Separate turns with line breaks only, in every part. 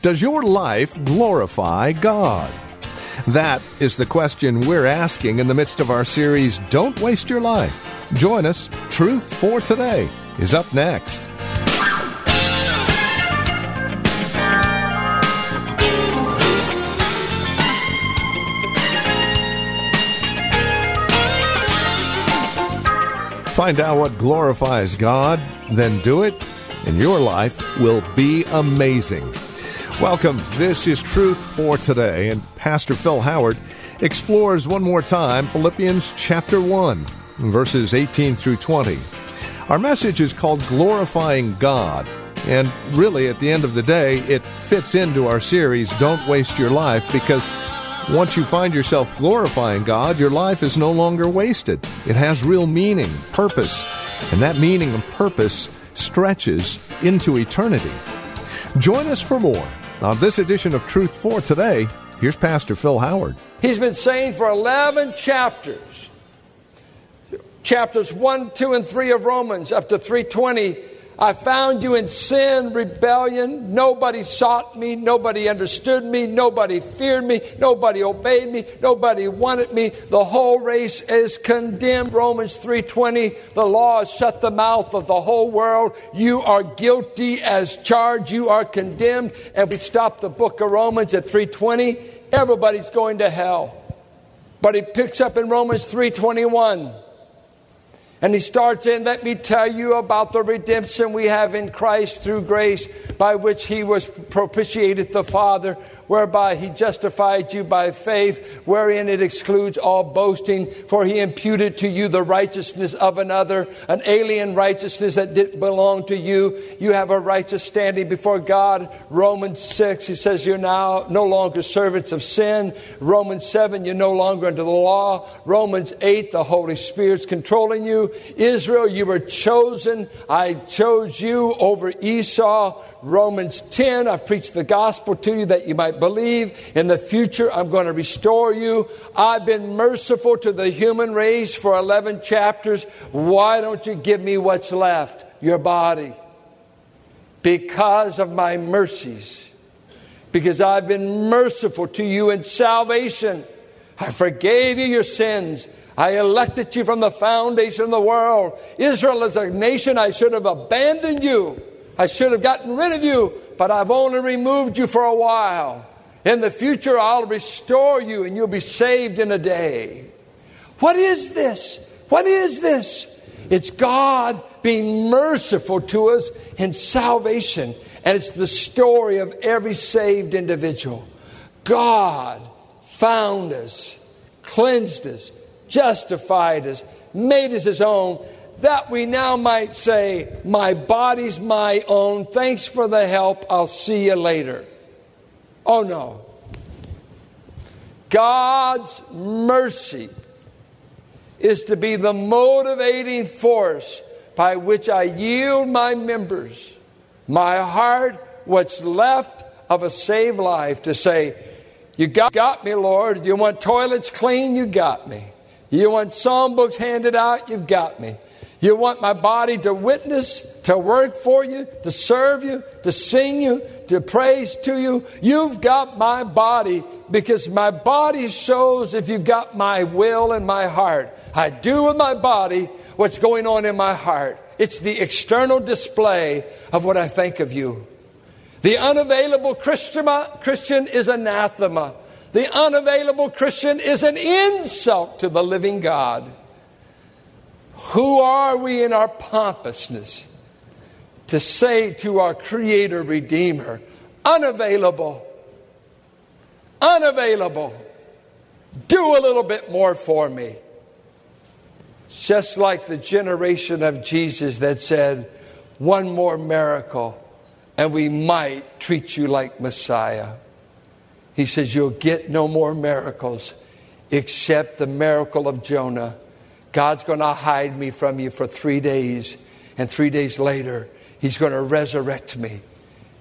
Does your life glorify God? That is the question we're asking in the midst of our series, Don't Waste Your Life. Join us. Truth for Today is up next. Find out what glorifies God, then do it, and your life will be amazing. Welcome. This is Truth for Today, and Pastor Phil Howard explores one more time Philippians chapter 1, verses 18 through 20. Our message is called Glorifying God, and really, at the end of the day, it fits into our series, Don't Waste Your Life, because once you find yourself glorifying God, your life is no longer wasted. It has real meaning, purpose, and that meaning and purpose stretches into eternity. Join us for more on this edition of Truth for Today, here's Pastor Phil Howard.
He's been saying for 11 chapters, chapters 1, 2, and 3 of Romans, up to 320. I found you in sin, rebellion. Nobody sought me. Nobody understood me. Nobody feared me. Nobody obeyed me. Nobody wanted me. The whole race is condemned. Romans 3:20. The law has shut the mouth of the whole world. You are guilty as charged. You are condemned. And we stop the book of Romans at 3:20. Everybody's going to hell. But he picks up in Romans 3:21. And he starts in, let me tell you about the redemption we have in Christ through grace, by which he was propitiated the Father, whereby he justified you by faith, wherein it excludes all boasting, for he imputed to you the righteousness of another, an alien righteousness that didn't belong to you. You have a righteous standing before God. Romans 6, he says you're now no longer servants of sin. Romans 7, you're no longer under the law. Romans 8, the Holy Spirit's controlling you. Israel, you were chosen. I chose you over Esau. Romans 10, I've preached the gospel to you that you might believe. In the future, I'm going to restore you. I've been merciful to the human race for 11 chapters. Why don't you give me what's left? Your body. Because of my mercies. Because I've been merciful to you in salvation. I forgave you your sins. I elected you from the foundation of the world. Israel is a nation I should have abandoned you. I should have gotten rid of you, but I've only removed you for a while. In the future, I'll restore you and you'll be saved in a day. What is this? What is this? It's God being merciful to us in salvation. And it's the story of every saved individual. God found us, cleansed us, justified us, made us his own, that we now might say, My body's my own. Thanks for the help. I'll see you later. Oh no. God's mercy is to be the motivating force by which I yield my members, my heart, what's left of a saved life, to say, You got, got me, Lord. You want toilets clean? You got me. You want psalm books handed out? You've got me. You want my body to witness, to work for you, to serve you, to sing you, to praise to you. You've got my body because my body shows if you've got my will and my heart. I do with my body what's going on in my heart. It's the external display of what I think of you. The unavailable Christian is anathema. The unavailable Christian is an insult to the living God. Who are we in our pompousness to say to our Creator Redeemer, unavailable, unavailable, do a little bit more for me? Just like the generation of Jesus that said, one more miracle, and we might treat you like Messiah. He says, You'll get no more miracles except the miracle of Jonah. God's going to hide me from you for three days, and three days later, He's going to resurrect me.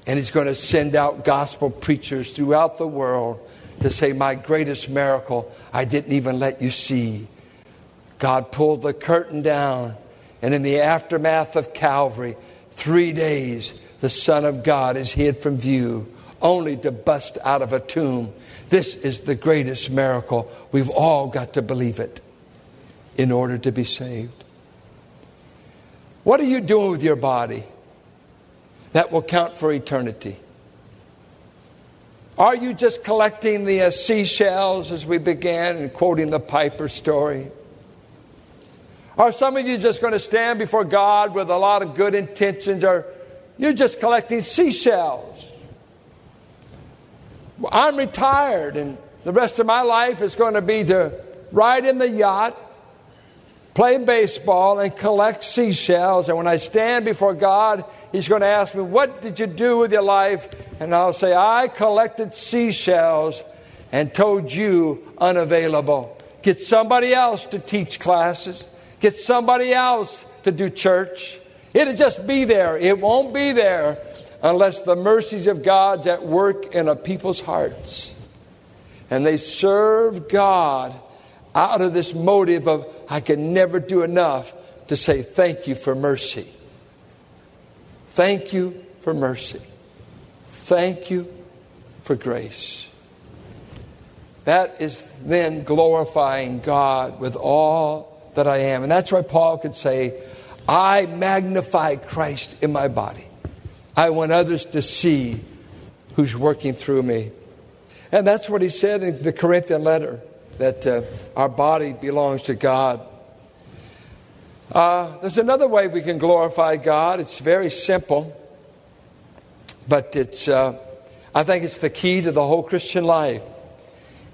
And He's going to send out gospel preachers throughout the world to say, My greatest miracle, I didn't even let you see. God pulled the curtain down, and in the aftermath of Calvary, three days, the Son of God is hid from view, only to bust out of a tomb. This is the greatest miracle. We've all got to believe it in order to be saved. What are you doing with your body that will count for eternity? Are you just collecting the uh, seashells as we began and quoting the Piper story? Are some of you just going to stand before God with a lot of good intentions, or you're just collecting seashells? I'm retired, and the rest of my life is going to be to ride in the yacht, play baseball, and collect seashells. And when I stand before God, He's going to ask me, What did you do with your life? And I'll say, I collected seashells and told you unavailable. Get somebody else to teach classes. Get somebody else to do church. It'll just be there. It won't be there unless the mercies of God's at work in a people's hearts. And they serve God out of this motive of, I can never do enough to say thank you for mercy. Thank you for mercy. Thank you for grace. That is then glorifying God with all that I am. And that's why Paul could say, I magnify Christ in my body. I want others to see who's working through me. And that's what he said in the Corinthian letter that uh, our body belongs to God. Uh, there's another way we can glorify God. It's very simple, but it's, uh, I think it's the key to the whole Christian life.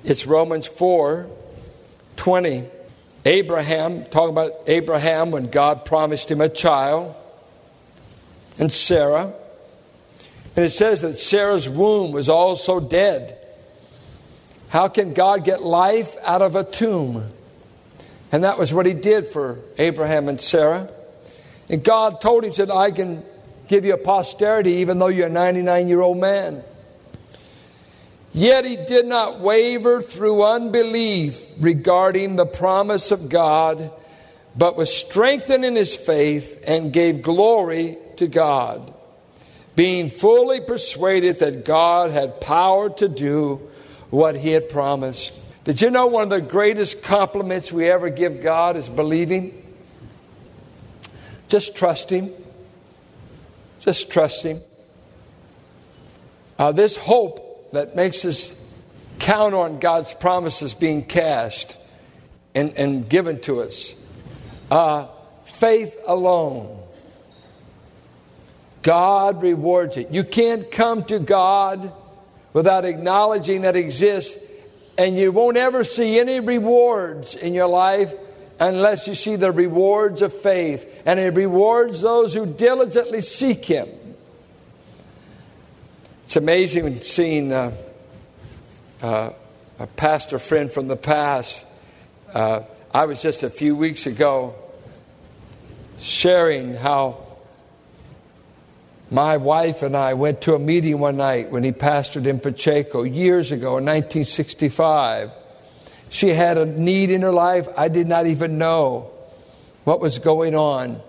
It's Romans 4 20. Abraham, talking about Abraham when God promised him a child, and Sarah. And it says that Sarah's womb was also dead. How can God get life out of a tomb? And that was what he did for Abraham and Sarah. And God told him, said, I can give you a posterity even though you're a 99 year old man. Yet he did not waver through unbelief regarding the promise of God, but was strengthened in his faith and gave glory to God, being fully persuaded that God had power to do what he had promised. Did you know one of the greatest compliments we ever give God is believing? Just trust him. Just trust him. Uh, this hope that makes us count on God's promises being cast and, and given to us. Uh, faith alone. God rewards it. You can't come to God without acknowledging that exists, and you won't ever see any rewards in your life unless you see the rewards of faith. And He rewards those who diligently seek Him. It's amazing seeing uh, uh, a pastor friend from the past. Uh, I was just a few weeks ago sharing how my wife and I went to a meeting one night when he pastored in Pacheco years ago in 1965. She had a need in her life. I did not even know what was going on.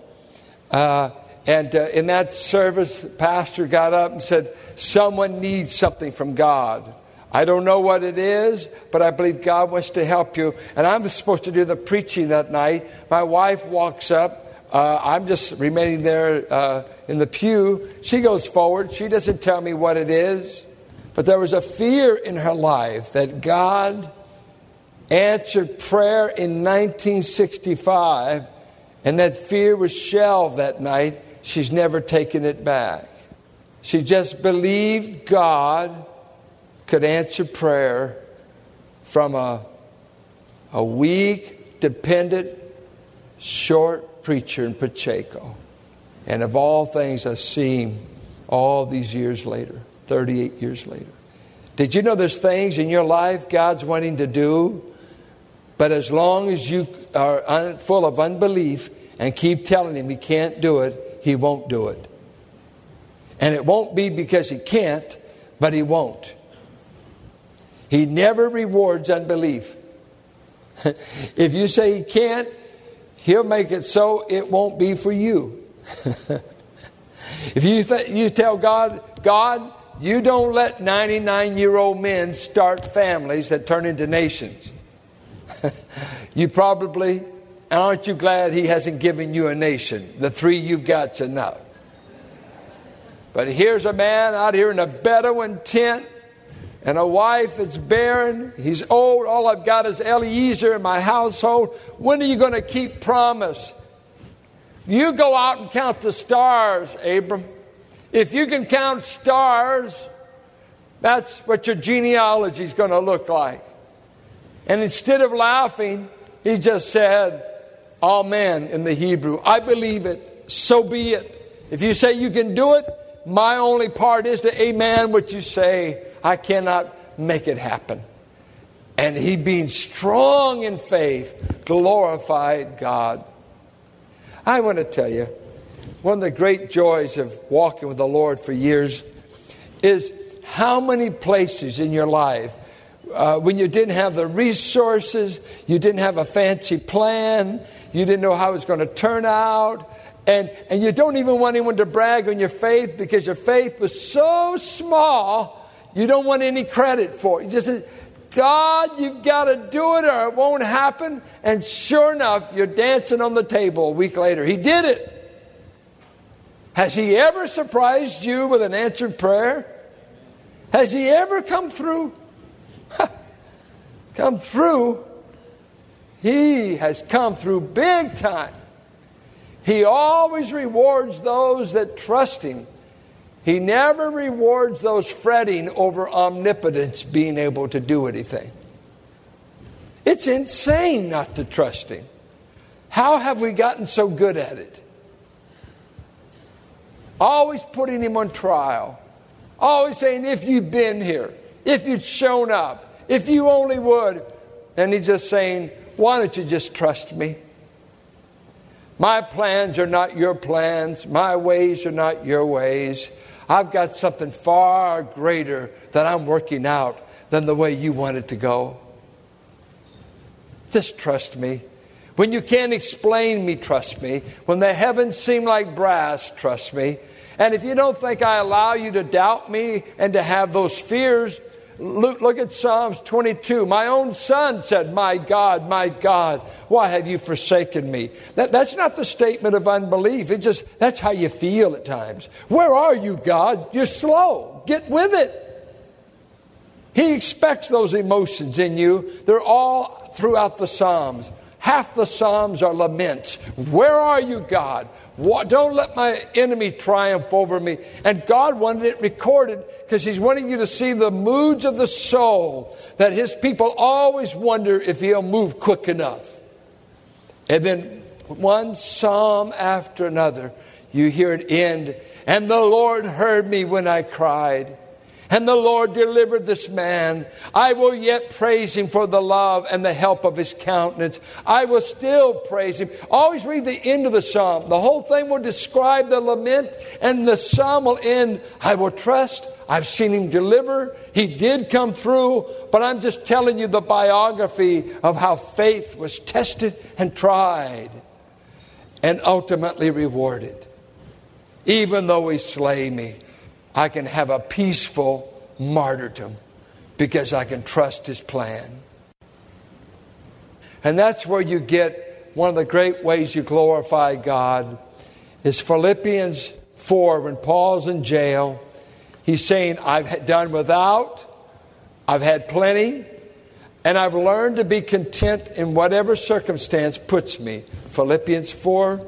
Uh, and uh, in that service, the pastor got up and said, Someone needs something from God. I don't know what it is, but I believe God wants to help you. And I'm supposed to do the preaching that night. My wife walks up. Uh, I'm just remaining there uh, in the pew. She goes forward. She doesn't tell me what it is. But there was a fear in her life that God answered prayer in 1965, and that fear was shelved that night she's never taken it back. She just believed God could answer prayer from a, a weak, dependent, short preacher in Pacheco. And of all things, I see all these years later, 38 years later. Did you know there's things in your life God's wanting to do, but as long as you are un- full of unbelief and keep telling Him He can't do it, He won't do it. And it won't be because He can't, but He won't. He never rewards unbelief. if you say He can't, He'll make it so it won't be for you. if you, th- you tell God, God, you don't let 99 year old men start families that turn into nations. you probably, aren't you glad He hasn't given you a nation? The three you've got's enough. But here's a man out here in a Bedouin tent and a wife that's barren. He's old. All I've got is Eliezer in my household. When are you going to keep promise? You go out and count the stars, Abram. If you can count stars, that's what your genealogy is going to look like. And instead of laughing, he just said, Amen in the Hebrew. I believe it. So be it. If you say you can do it, my only part is to amen what you say. I cannot make it happen. And he, being strong in faith, glorified God. I want to tell you, one of the great joys of walking with the Lord for years is how many places in your life uh, when you didn't have the resources, you didn't have a fancy plan, you didn't know how it was going to turn out, and, and you don't even want anyone to brag on your faith because your faith was so small, you don't want any credit for it. You just God, you've got to do it or it won't happen. And sure enough, you're dancing on the table a week later. He did it. Has He ever surprised you with an answered prayer? Has He ever come through? come through. He has come through big time. He always rewards those that trust Him. He never rewards those fretting over omnipotence being able to do anything. It's insane not to trust Him. How have we gotten so good at it? Always putting Him on trial. Always saying, if you'd been here, if you'd shown up, if you only would. And He's just saying, why don't you just trust me? My plans are not your plans. My ways are not your ways. I've got something far greater that I'm working out than the way you want it to go. Just trust me. When you can't explain me, trust me. When the heavens seem like brass, trust me. And if you don't think I allow you to doubt me and to have those fears, Look, look, at Psalms 22. My own son said, My God, my God, why have you forsaken me? That, that's not the statement of unbelief. It just, that's how you feel at times. Where are you, God? You're slow. Get with it. He expects those emotions in you. They're all throughout the Psalms. Half the Psalms are laments. Where are you, God? Don't let my enemy triumph over me. And God wanted it recorded because He's wanting you to see the moods of the soul that His people always wonder if He'll move quick enough. And then one psalm after another, you hear it end. And the Lord heard me when I cried. And the Lord delivered this man. I will yet praise him for the love and the help of his countenance. I will still praise him. Always read the end of the psalm. The whole thing will describe the lament, and the psalm will end I will trust. I've seen him deliver. He did come through, but I'm just telling you the biography of how faith was tested and tried and ultimately rewarded. Even though he slay me. I can have a peaceful martyrdom because I can trust His plan. And that's where you get one of the great ways you glorify God is Philippians 4 when Paul's in jail. He's saying, I've done without, I've had plenty, and I've learned to be content in whatever circumstance puts me. Philippians 4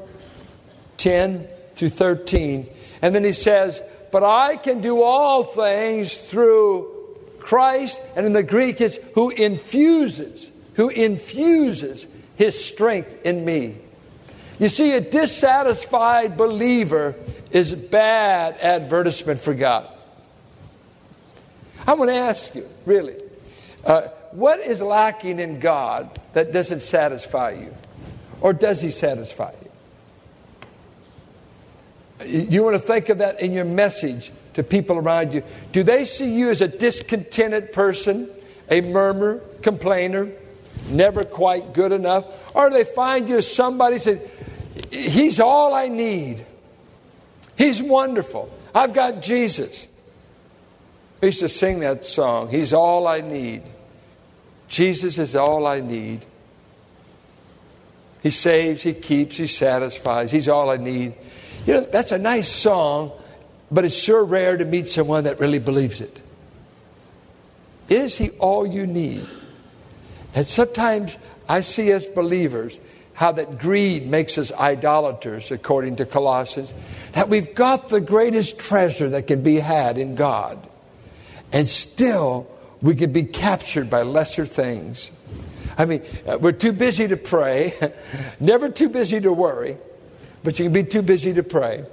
10 through 13. And then he says, but I can do all things through Christ. And in the Greek, it's who infuses, who infuses his strength in me. You see, a dissatisfied believer is bad advertisement for God. I want to ask you, really, uh, what is lacking in God that doesn't satisfy you? Or does He satisfy? You want to think of that in your message to people around you. Do they see you as a discontented person, a murmurer, complainer, never quite good enough? Or do they find you as somebody says, He's all I need? He's wonderful. I've got Jesus. I used to sing that song, He's all I need. Jesus is all I need. He saves, He keeps, He satisfies. He's all I need. You know, that's a nice song, but it's sure rare to meet someone that really believes it. Is He all you need? And sometimes I see as believers how that greed makes us idolaters, according to Colossians, that we've got the greatest treasure that can be had in God, and still we could be captured by lesser things. I mean, uh, we're too busy to pray, never too busy to worry, but you can be too busy to pray.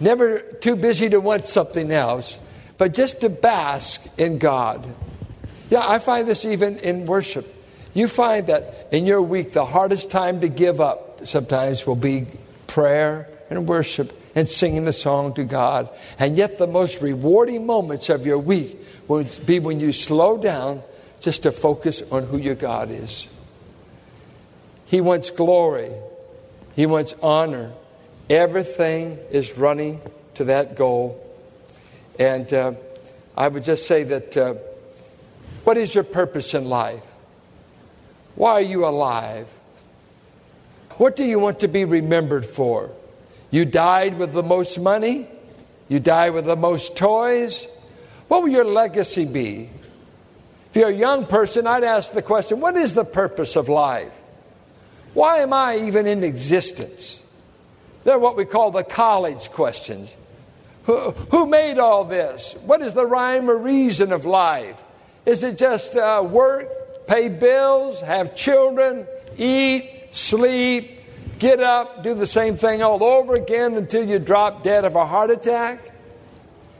Never too busy to want something else, but just to bask in God. Yeah, I find this even in worship. You find that in your week, the hardest time to give up sometimes will be prayer and worship and singing a song to God. And yet, the most rewarding moments of your week will be when you slow down just to focus on who your God is. He wants glory, He wants honor. Everything is running to that goal. And uh, I would just say that uh, what is your purpose in life? Why are you alive? What do you want to be remembered for? You died with the most money? You died with the most toys? What will your legacy be? If you're a young person, I'd ask the question what is the purpose of life? Why am I even in existence? They're what we call the college questions. Who, who made all this? What is the rhyme or reason of life? Is it just uh, work, pay bills, have children, eat, sleep, get up, do the same thing all over again until you drop dead of a heart attack?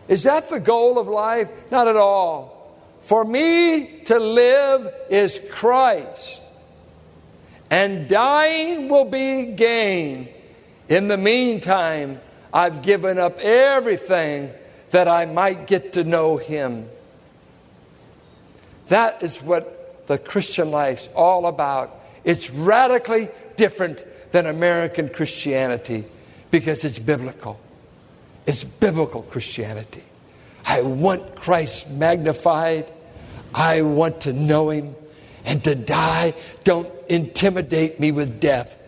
Is that the goal of life? Not at all. For me to live is Christ, and dying will be gain. In the meantime, I've given up everything that I might get to know Him. That is what the Christian life's all about. It's radically different than American Christianity because it's biblical. It's biblical Christianity. I want Christ magnified. I want to know him and to die. Don't intimidate me with death.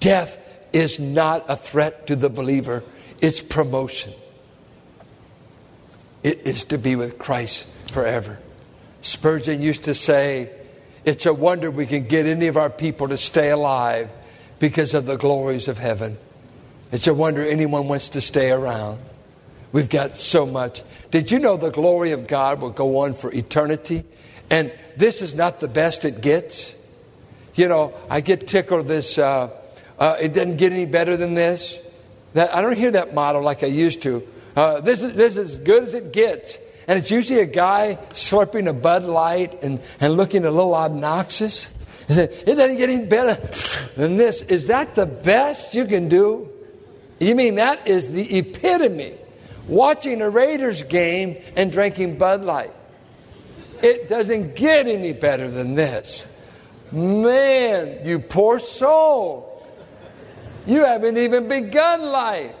Death is not a threat to the believer, it's promotion. It is to be with Christ forever. Spurgeon used to say, It's a wonder we can get any of our people to stay alive because of the glories of heaven. It's a wonder anyone wants to stay around. We've got so much. Did you know the glory of God will go on for eternity? And this is not the best it gets. You know, I get tickled this, uh, uh, it doesn't get any better than this. That, I don't hear that motto like I used to. Uh, this, is, this is as good as it gets. And it's usually a guy slurping a Bud Light and, and looking a little obnoxious. It doesn't get any better than this. Is that the best you can do? You mean that is the epitome watching a Raiders game and drinking Bud Light. It doesn't get any better than this. Man, you poor soul. You haven't even begun life.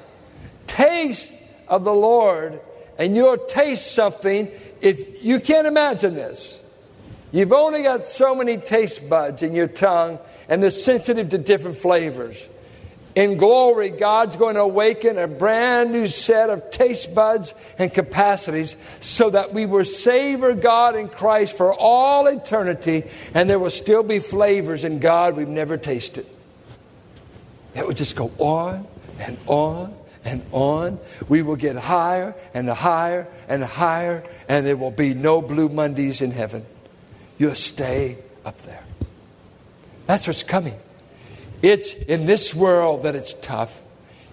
Taste of the Lord, and you'll taste something if you can't imagine this. You've only got so many taste buds in your tongue, and they're sensitive to different flavors. In glory, God's going to awaken a brand new set of taste buds and capacities so that we will savor God in Christ for all eternity, and there will still be flavors in God we've never tasted. It will just go on and on and on. We will get higher and higher and higher, and there will be no blue Mondays in heaven. You'll stay up there. That's what's coming. It's in this world that it's tough.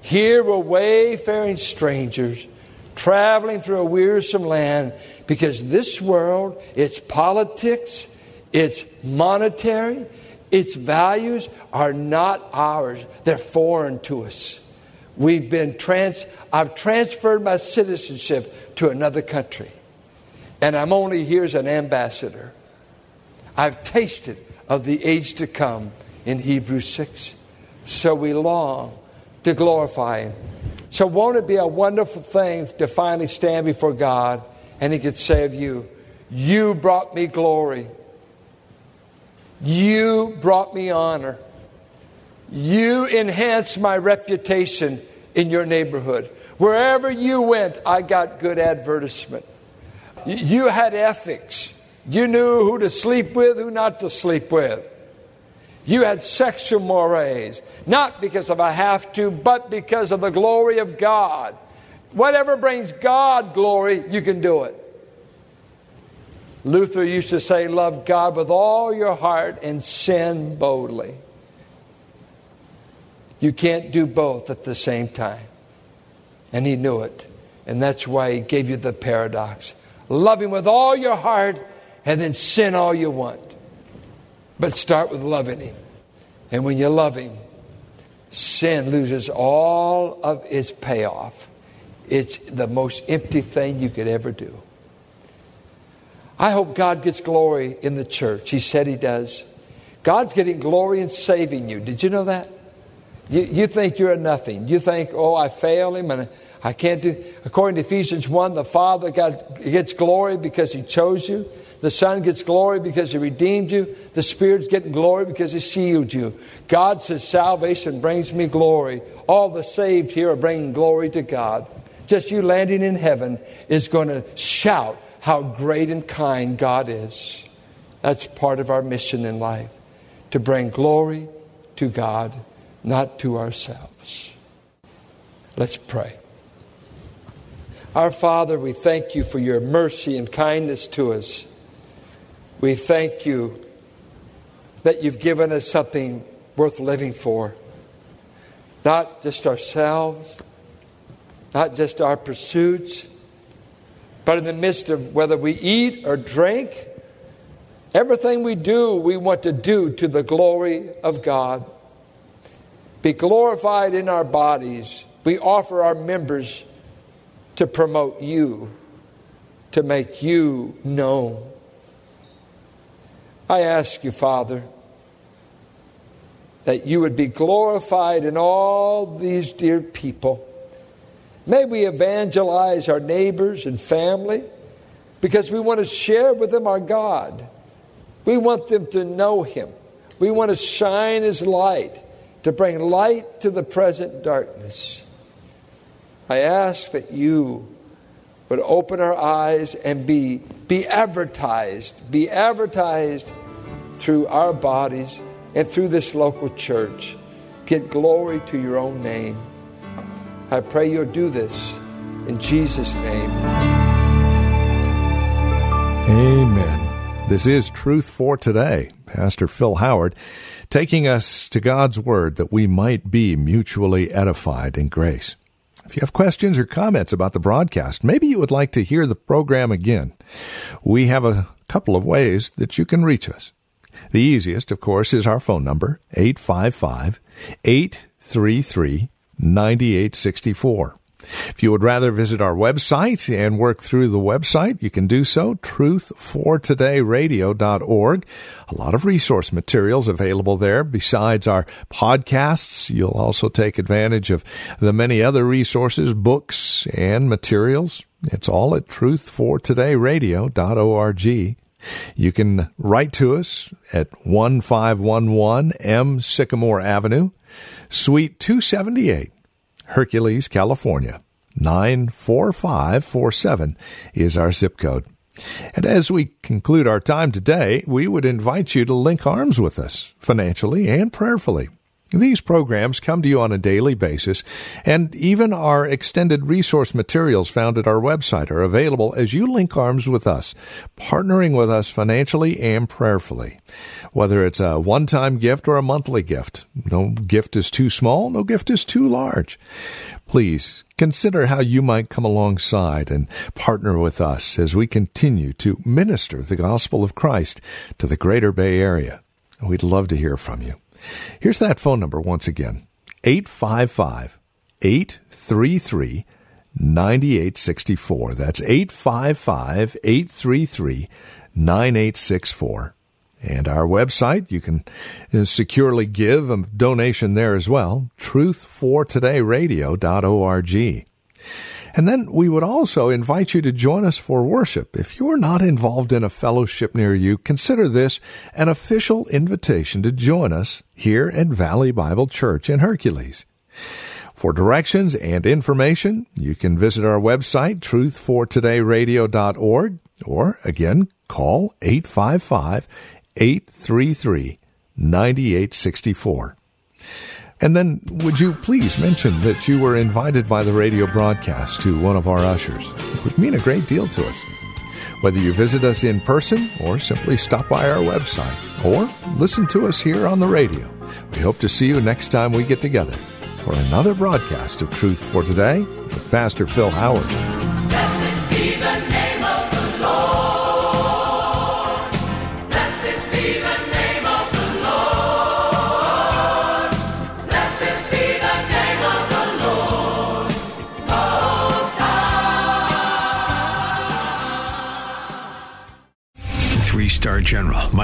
Here we're wayfaring strangers traveling through a wearisome land because this world, its politics, its monetary, its values are not ours. They're foreign to us. We've been trans I've transferred my citizenship to another country. And I'm only here as an ambassador. I've tasted of the age to come in Hebrews 6. So we long to glorify Him. So, won't it be a wonderful thing to finally stand before God and He could say of you, You brought me glory. You brought me honor. You enhanced my reputation in your neighborhood. Wherever you went, I got good advertisement. You had ethics. You knew who to sleep with, who not to sleep with. You had sexual mores, not because of a have to, but because of the glory of God. Whatever brings God glory, you can do it. Luther used to say, Love God with all your heart and sin boldly. You can't do both at the same time. And he knew it. And that's why he gave you the paradox love him with all your heart and then sin all you want. But start with loving him. And when you love him, sin loses all of its payoff. It's the most empty thing you could ever do. I hope God gets glory in the church. He said He does. God's getting glory in saving you. Did you know that? You, you think you're nothing. You think, oh, I fail Him and I can't do. According to Ephesians 1, the Father God gets glory because He chose you. The Son gets glory because He redeemed you. The Spirit's getting glory because He sealed you. God says, Salvation brings me glory. All the saved here are bringing glory to God. Just you landing in heaven is going to shout how great and kind God is. That's part of our mission in life to bring glory to God, not to ourselves. Let's pray. Our Father, we thank you for your mercy and kindness to us. We thank you that you've given us something worth living for. Not just ourselves, not just our pursuits, but in the midst of whether we eat or drink, everything we do, we want to do to the glory of God. Be glorified in our bodies. We offer our members to promote you, to make you known. I ask you, Father, that you would be glorified in all these dear people May we evangelize our neighbors and family because we want to share with them our God. We want them to know Him. We want to shine His light, to bring light to the present darkness. I ask that you would open our eyes and be, be advertised, be advertised through our bodies and through this local church. Get glory to your own name. I pray you'll do this in Jesus' name.
Amen. This is Truth for Today. Pastor Phil Howard taking us to God's Word that we might be mutually edified in grace. If you have questions or comments about the broadcast, maybe you would like to hear the program again, we have a couple of ways that you can reach us. The easiest, of course, is our phone number, 855 833 9864. If you would rather visit our website and work through the website, you can do so, truthfortodayradio.org. A lot of resource materials available there. Besides our podcasts, you'll also take advantage of the many other resources, books, and materials. It's all at truthfortodayradio.org. You can write to us at 1511 M Sycamore Avenue, Suite 278, Hercules, California. 94547 is our zip code. And as we conclude our time today, we would invite you to link arms with us financially and prayerfully. These programs come to you on a daily basis, and even our extended resource materials found at our website are available as you link arms with us, partnering with us financially and prayerfully. Whether it's a one time gift or a monthly gift, no gift is too small, no gift is too large. Please consider how you might come alongside and partner with us as we continue to minister the gospel of Christ to the greater Bay Area. We'd love to hear from you. Here's that phone number once again 855 833 9864. That's 855 833 9864. And our website, you can uh, securely give a donation there as well, truthfortodayradio.org. And then we would also invite you to join us for worship. If you're not involved in a fellowship near you, consider this an official invitation to join us here at Valley Bible Church in Hercules. For directions and information, you can visit our website, truthfortodayradio.org, or again, call 855 833 9864. And then, would you please mention that you were invited by the radio broadcast to one of our ushers? It would mean a great deal to us. Whether you visit us in person or simply stop by our website or listen to us here on the radio, we hope to see you next time we get together for another broadcast of Truth for Today with Pastor Phil Howard.